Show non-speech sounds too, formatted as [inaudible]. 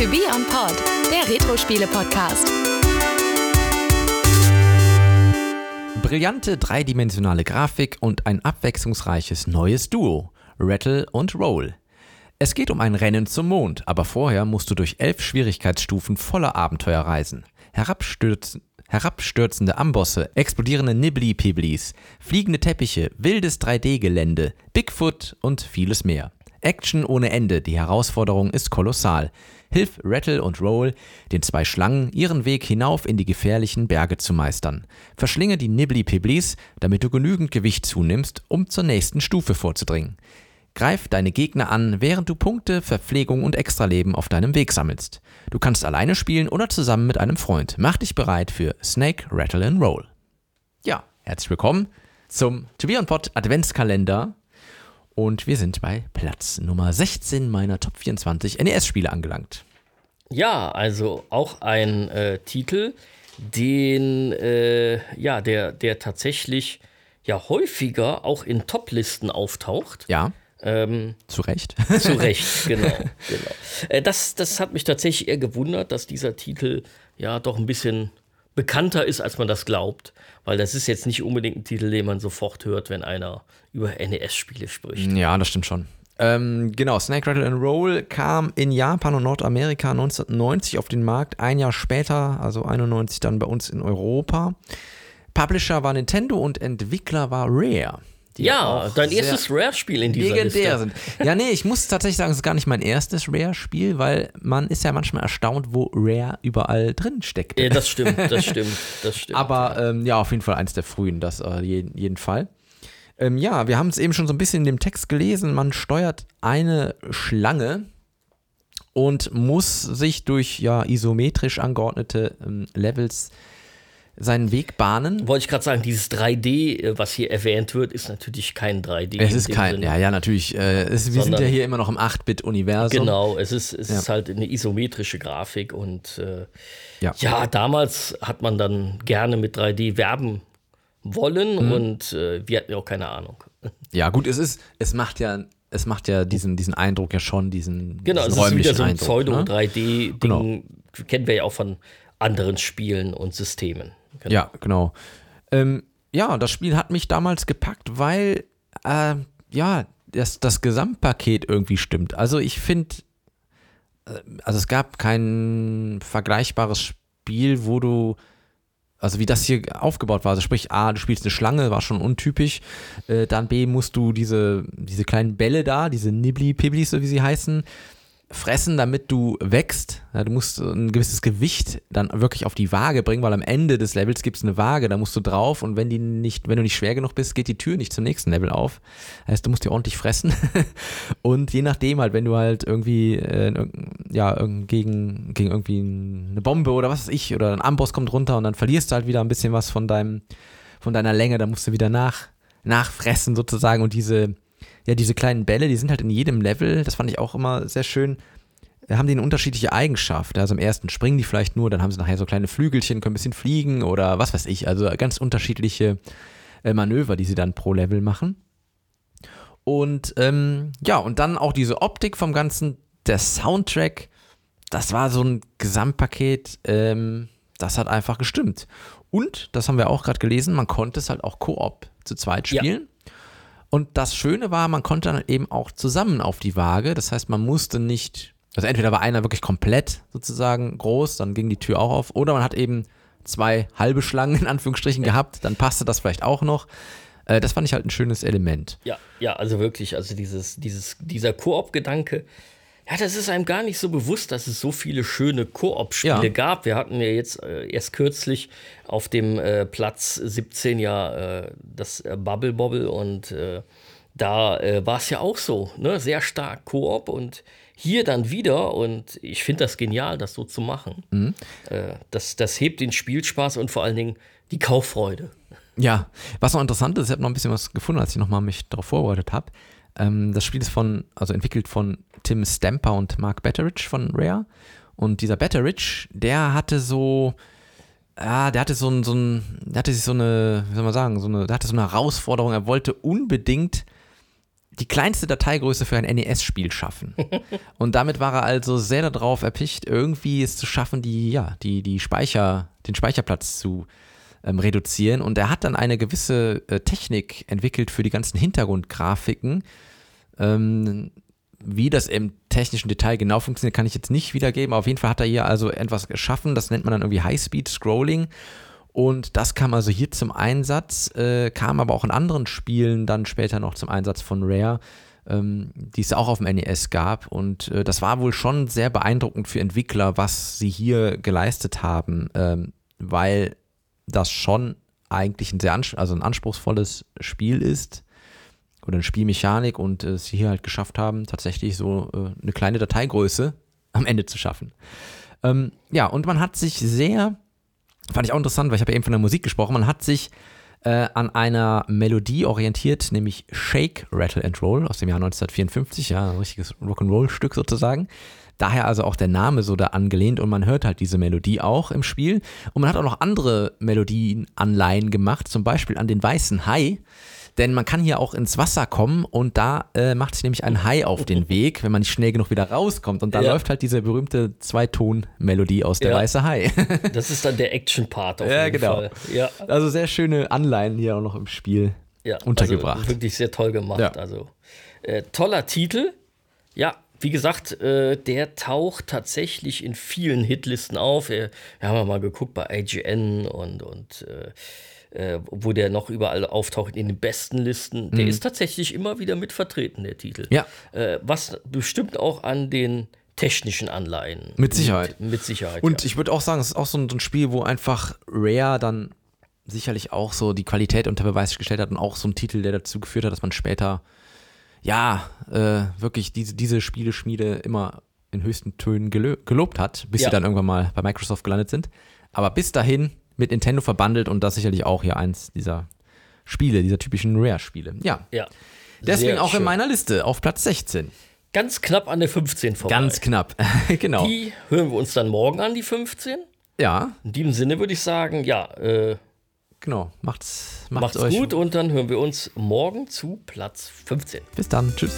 To Be On Pod, der Retro-Spiele-Podcast. Brillante dreidimensionale Grafik und ein abwechslungsreiches neues Duo, Rattle und Roll. Es geht um ein Rennen zum Mond, aber vorher musst du durch elf Schwierigkeitsstufen voller Abenteuer reisen. Herabstürzen, herabstürzende Ambosse, explodierende Nibbly-Pibblis, fliegende Teppiche, wildes 3D-Gelände, Bigfoot und vieles mehr. Action ohne Ende, die Herausforderung ist kolossal. Hilf Rattle und Roll, den zwei Schlangen, ihren Weg hinauf in die gefährlichen Berge zu meistern. Verschlinge die Nibbly-Pibblis, damit du genügend Gewicht zunimmst, um zur nächsten Stufe vorzudringen. Greif deine Gegner an, während du Punkte, Verpflegung und Extraleben auf deinem Weg sammelst. Du kannst alleine spielen oder zusammen mit einem Freund. Mach dich bereit für Snake, Rattle and Roll. Ja, herzlich willkommen zum To Be On Pod Adventskalender. Und wir sind bei Platz Nummer 16 meiner Top 24 NES-Spiele angelangt. Ja, also auch ein äh, Titel, den, äh, ja, der, der tatsächlich ja häufiger auch in Top-Listen auftaucht. Ja. Ähm, zu Recht. Zu Recht, [laughs] genau. genau. Äh, das, das hat mich tatsächlich eher gewundert, dass dieser Titel ja doch ein bisschen bekannter ist, als man das glaubt. Weil das ist jetzt nicht unbedingt ein Titel, den man sofort hört, wenn einer über NES-Spiele spricht. Ja, das stimmt schon. Ähm, genau, Snake Rattle and Roll kam in Japan und Nordamerika 1990 auf den Markt, ein Jahr später, also 91 dann bei uns in Europa. Publisher war Nintendo und Entwickler war Rare ja, dein erstes Rare-Spiel in dieser legendär Liste. sind. Ja, nee, ich muss tatsächlich sagen, es ist gar nicht mein erstes Rare-Spiel, weil man ist ja manchmal erstaunt, wo Rare überall drin steckt. Ja, das stimmt, das stimmt, das stimmt. Aber ähm, ja, auf jeden Fall eins der frühen, das äh, jeden, jeden Fall. Ähm, ja, wir haben es eben schon so ein bisschen in dem Text gelesen. Man steuert eine Schlange und muss sich durch ja isometrisch angeordnete ähm, Levels seinen Weg bahnen. Wollte ich gerade sagen, dieses 3D, äh, was hier erwähnt wird, ist natürlich kein 3D. Es ist kein, Sinne. ja, ja, natürlich. Äh, es, wir Sondern, sind ja hier immer noch im 8-Bit-Universum. Genau, es ist, es ja. ist halt eine isometrische Grafik und äh, ja. ja. damals hat man dann gerne mit 3D werben wollen mhm. und äh, wir hatten ja auch keine Ahnung. [laughs] Ja, gut, es ist, es macht ja es macht ja diesen, diesen Eindruck ja schon, diesen, genau, diesen es ist wieder so ein Pseudo-3D-Ding, ne? genau. kennen wir ja auch von anderen Spielen und Systemen. Genau. Ja, genau. Ähm, ja, das Spiel hat mich damals gepackt, weil äh, ja, das, das Gesamtpaket irgendwie stimmt. Also ich finde, äh, also es gab kein vergleichbares Spiel, wo du, also wie das hier aufgebaut war, also sprich A, du spielst eine Schlange, war schon untypisch, äh, dann B, musst du diese, diese kleinen Bälle da, diese Nibbly-Pibblis, so wie sie heißen, fressen, damit du wächst. Ja, du musst ein gewisses Gewicht dann wirklich auf die Waage bringen, weil am Ende des Levels gibt es eine Waage, da musst du drauf und wenn die nicht, wenn du nicht schwer genug bist, geht die Tür nicht zum nächsten Level auf. Heißt, du musst dir ordentlich fressen. [laughs] und je nachdem halt, wenn du halt irgendwie äh, ja, gegen, gegen irgendwie eine Bombe oder was weiß ich, oder ein Amboss kommt runter und dann verlierst du halt wieder ein bisschen was von deinem, von deiner Länge, da musst du wieder nach, nachfressen sozusagen und diese ja, diese kleinen Bälle, die sind halt in jedem Level, das fand ich auch immer sehr schön, haben die eine unterschiedliche Eigenschaft. Also im ersten springen die vielleicht nur, dann haben sie nachher so kleine Flügelchen, können ein bisschen fliegen oder was weiß ich. Also ganz unterschiedliche äh, Manöver, die sie dann pro Level machen. Und ähm, ja, und dann auch diese Optik vom Ganzen, der Soundtrack, das war so ein Gesamtpaket, ähm, das hat einfach gestimmt. Und, das haben wir auch gerade gelesen, man konnte es halt auch Koop zu zweit spielen. Ja. Und das Schöne war, man konnte dann eben auch zusammen auf die Waage. Das heißt, man musste nicht, also entweder war einer wirklich komplett sozusagen groß, dann ging die Tür auch auf, oder man hat eben zwei halbe Schlangen in Anführungsstrichen gehabt, dann passte das vielleicht auch noch. Äh, das fand ich halt ein schönes Element. Ja, ja, also wirklich, also dieses, dieses, dieser Koop-Gedanke, ja, das ist einem gar nicht so bewusst, dass es so viele schöne Koop-Spiele ja. gab. Wir hatten ja jetzt äh, erst kürzlich auf dem äh, Platz 17 ja äh, das äh, Bubble Bobble und äh, da äh, war es ja auch so, ne? sehr stark Koop und hier dann wieder und ich finde das genial, das so zu machen. Mhm. das, das hebt den Spielspaß und vor allen Dingen die Kauffreude. Ja, was noch interessant ist, ich habe noch ein bisschen was gefunden, als ich nochmal mich darauf vorbereitet habe. Ähm, das Spiel ist von, also entwickelt von Tim Stamper und Mark Betteridge von Rare. Und dieser Betteridge, der hatte so, ja, der hatte so ein, so ein, der hatte sich so eine, wie soll man sagen, so eine, der hatte so eine Herausforderung. Er wollte unbedingt die kleinste Dateigröße für ein NES-Spiel schaffen. [laughs] und damit war er also sehr darauf erpicht, irgendwie es zu schaffen, die, ja, die, die Speicher, den Speicherplatz zu ähm, reduzieren. Und er hat dann eine gewisse äh, Technik entwickelt für die ganzen Hintergrundgrafiken. Ähm, wie das im technischen Detail genau funktioniert, kann ich jetzt nicht wiedergeben. Auf jeden Fall hat er hier also etwas geschaffen, das nennt man dann irgendwie High-Speed-Scrolling. Und das kam also hier zum Einsatz, äh, kam aber auch in anderen Spielen dann später noch zum Einsatz von Rare, ähm, die es auch auf dem NES gab. Und äh, das war wohl schon sehr beeindruckend für Entwickler, was sie hier geleistet haben, ähm, weil das schon eigentlich ein sehr also ein anspruchsvolles Spiel ist oder eine Spielmechanik und äh, sie hier halt geschafft haben, tatsächlich so äh, eine kleine Dateigröße [laughs] am Ende zu schaffen. Ähm, ja, und man hat sich sehr Fand ich auch interessant, weil ich habe ja eben von der Musik gesprochen. Man hat sich äh, an einer Melodie orientiert, nämlich Shake, Rattle and Roll aus dem Jahr 1954, ja, ein richtiges Rock'n'Roll-Stück sozusagen. Daher also auch der Name so da angelehnt und man hört halt diese Melodie auch im Spiel. Und man hat auch noch andere Melodienanleihen gemacht, zum Beispiel an den weißen Hai denn man kann hier auch ins Wasser kommen und da äh, macht sich nämlich ein Hai auf den [laughs] Weg, wenn man nicht schnell genug wieder rauskommt. Und da ja. läuft halt diese berühmte Zweiton-Melodie aus der ja. weiße Hai. [laughs] das ist dann der Action-Part auf ja, jeden genau. Fall. Ja, Also sehr schöne Anleihen hier auch noch im Spiel ja, untergebracht. Also wirklich sehr toll gemacht. Also äh, toller Titel. Ja, wie gesagt, äh, der taucht tatsächlich in vielen Hitlisten auf. Wir, wir haben mal geguckt bei IGN und, und äh, äh, wo der noch überall auftaucht in den besten Listen. Der mhm. ist tatsächlich immer wieder mit vertreten, der Titel. Ja. Äh, was bestimmt auch an den technischen Anleihen. Mit Sicherheit. Mit, mit Sicherheit. Und ja. ich würde auch sagen, es ist auch so ein, so ein Spiel, wo einfach Rare dann sicherlich auch so die Qualität unter Beweis gestellt hat und auch so ein Titel, der dazu geführt hat, dass man später ja äh, wirklich diese, diese Spieleschmiede immer in höchsten Tönen gelobt hat, bis ja. sie dann irgendwann mal bei Microsoft gelandet sind. Aber bis dahin mit Nintendo verbandelt und das sicherlich auch hier eins dieser Spiele, dieser typischen Rare-Spiele. Ja. ja. Deswegen auch schön. in meiner Liste auf Platz 16. Ganz knapp an der 15 vorbei. Ganz knapp, [laughs] genau. Die hören wir uns dann morgen an, die 15. Ja. In diesem Sinne würde ich sagen, ja, äh, Genau, macht's, macht's, macht's euch gut und dann hören wir uns morgen zu Platz 15. Bis dann, tschüss.